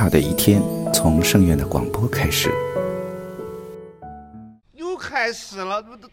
好的一天从圣院的广播开始。又开始了，这这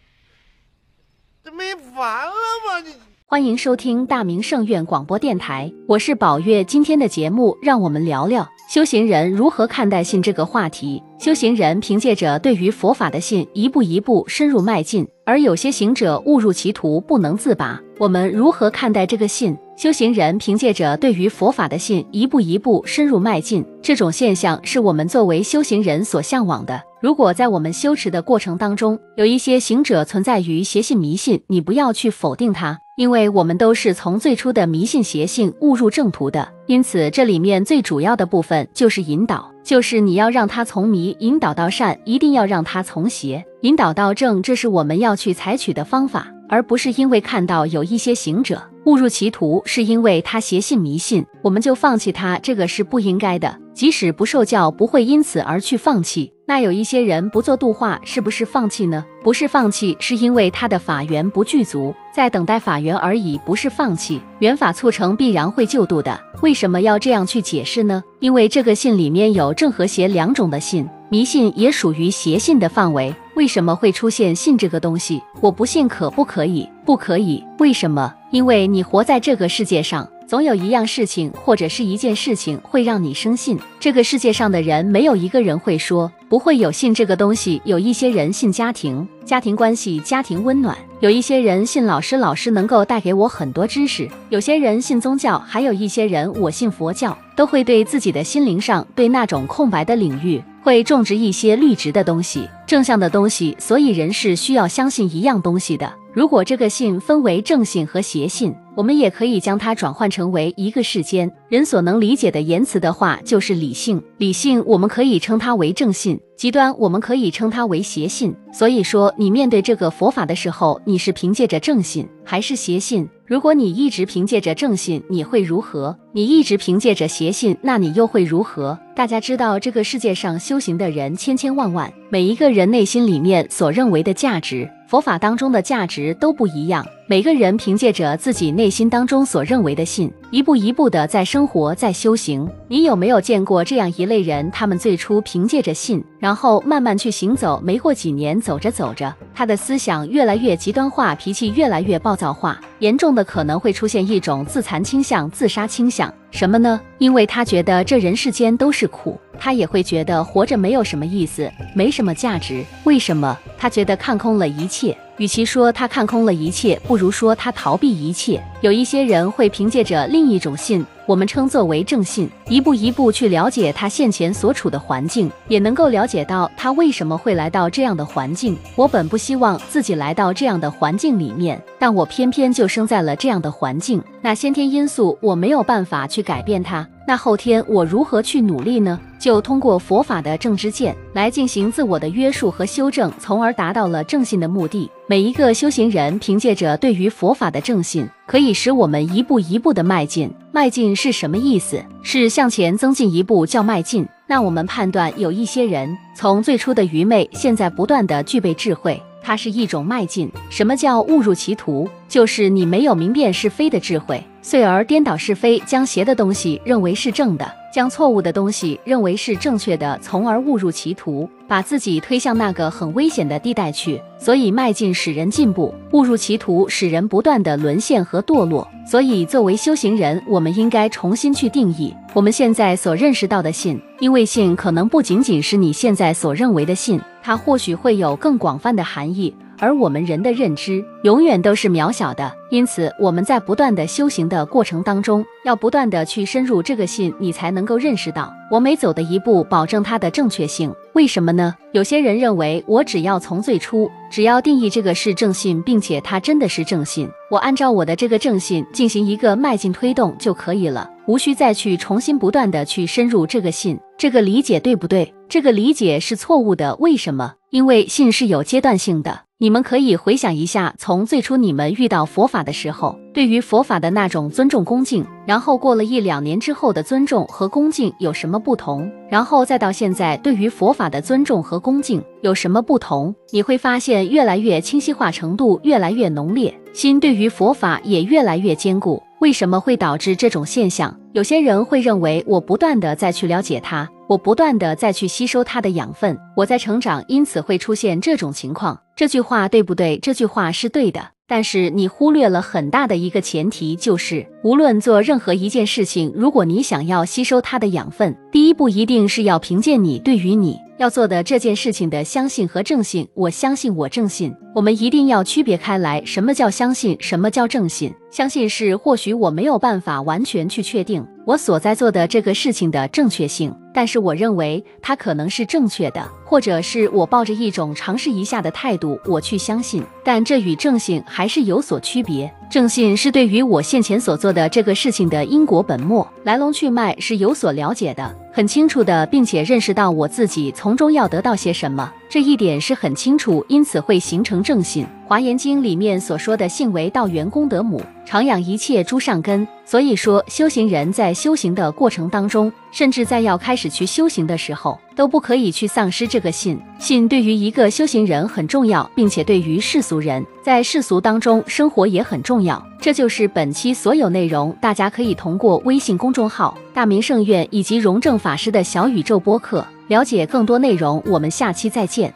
这没完了吗？你欢迎收听大明圣院广播电台，我是宝月。今天的节目，让我们聊聊修行人如何看待信这个话题。修行人凭借着对于佛法的信，一步一步深入迈进，而有些行者误入歧途，不能自拔。我们如何看待这个信？修行人凭借着对于佛法的信，一步一步深入迈进，这种现象是我们作为修行人所向往的。如果在我们修持的过程当中，有一些行者存在于邪信迷信，你不要去否定它，因为我们都是从最初的迷信邪信误入正途的。因此，这里面最主要的部分就是引导，就是你要让他从迷引导到善，一定要让他从邪引导到正，这是我们要去采取的方法，而不是因为看到有一些行者误入歧途，是因为他邪信迷信，我们就放弃他，这个是不应该的。即使不受教，不会因此而去放弃。那有一些人不做度化，是不是放弃呢？不是放弃，是因为他的法缘不具足，在等待法缘而已，不是放弃。缘法促成，必然会救度的。为什么要这样去解释呢？因为这个信里面有正和邪两种的信，迷信也属于邪信的范围。为什么会出现信这个东西？我不信，可不可以？不可以。为什么？因为你活在这个世界上。总有一样事情或者是一件事情会让你生信。这个世界上的人没有一个人会说不会有信这个东西。有一些人信家庭，家庭关系，家庭温暖；有一些人信老师，老师能够带给我很多知识；有些人信宗教，还有一些人我信佛教，都会对自己的心灵上对那种空白的领域会种植一些绿植的东西，正向的东西。所以人是需要相信一样东西的。如果这个信分为正信和邪信，我们也可以将它转换成为一个世间人所能理解的言辞的话，就是理性。理性我们可以称它为正信，极端我们可以称它为邪信。所以说，你面对这个佛法的时候，你是凭借着正信还是邪信？如果你一直凭借着正信，你会如何？你一直凭借着邪信，那你又会如何？大家知道，这个世界上修行的人千千万万，每一个人内心里面所认为的价值。佛法当中的价值都不一样，每个人凭借着自己内心当中所认为的信，一步一步的在生活，在修行。你有没有见过这样一类人？他们最初凭借着信，然后慢慢去行走，没过几年，走着走着，他的思想越来越极端化，脾气越来越暴躁化，严重的可能会出现一种自残倾向、自杀倾向。什么呢？因为他觉得这人世间都是苦，他也会觉得活着没有什么意思，没什么价值。为什么？他觉得看空了一切。与其说他看空了一切，不如说他逃避一切。有一些人会凭借着另一种信，我们称作为正信，一步一步去了解他现前所处的环境，也能够了解到他为什么会来到这样的环境。我本不希望自己来到这样的环境里面，但我偏偏就生在了这样的环境。那先天因素我没有办法去改变它。那后天我如何去努力呢？就通过佛法的正知见来进行自我的约束和修正，从而达到了正信的目的。每一个修行人凭借着对于佛法的正信，可以使我们一步一步的迈进。迈进是什么意思？是向前增进一步叫迈进。那我们判断有一些人从最初的愚昧，现在不断的具备智慧。它是一种迈进。什么叫误入歧途？就是你没有明辨是非的智慧，遂而颠倒是非，将邪的东西认为是正的，将错误的东西认为是正确的，从而误入歧途，把自己推向那个很危险的地带去。所以迈进使人进步，误入歧途使人不断的沦陷和堕落。所以作为修行人，我们应该重新去定义我们现在所认识到的信，因为信可能不仅仅是你现在所认为的信。它或许会有更广泛的含义，而我们人的认知永远都是渺小的。因此，我们在不断的修行的过程当中，要不断的去深入这个信，你才能够认识到我每走的一步，保证它的正确性。为什么呢？有些人认为，我只要从最初，只要定义这个是正信，并且它真的是正信，我按照我的这个正信进行一个迈进推动就可以了，无需再去重新不断的去深入这个信。这个理解对不对？这个理解是错误的。为什么？因为信是有阶段性的。你们可以回想一下，从最初你们遇到佛法的时候，对于佛法的那种尊重恭敬，然后过了一两年之后的尊重和恭敬有什么不同？然后再到现在对于佛法的尊重和恭敬有什么不同？你会发现越来越清晰化程度越来越浓烈，心对于佛法也越来越坚固。为什么会导致这种现象？有些人会认为我不断的再去了解它，我不断的再去吸收它的养分，我在成长，因此会出现这种情况。这句话对不对？这句话是对的。但是你忽略了很大的一个前提，就是无论做任何一件事情，如果你想要吸收它的养分，第一步一定是要凭借你对于你要做的这件事情的相信和正信。我相信，我正信。我们一定要区别开来，什么叫相信，什么叫正信？相信是或许我没有办法完全去确定我所在做的这个事情的正确性，但是我认为它可能是正确的，或者是我抱着一种尝试一下的态度，我去相信。但这与正信还是有所区别。正信是对于我现前所做的这个事情的因果本末、来龙去脉是有所了解的，很清楚的，并且认识到我自己从中要得到些什么，这一点是很清楚，因此会形成正信。华严经里面所说的“信为道源功德母，常养一切诸上根”，所以说修行人在修行的过程当中，甚至在要开始去修行的时候，都不可以去丧失这个信。信对于一个修行人很重要，并且对于世俗人在世俗当中生活也很重要。这就是本期所有内容，大家可以通过微信公众号“大明圣院”以及荣正法师的小宇宙播客了解更多内容。我们下期再见。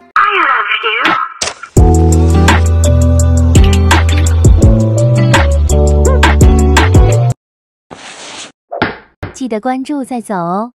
记得关注再走哦。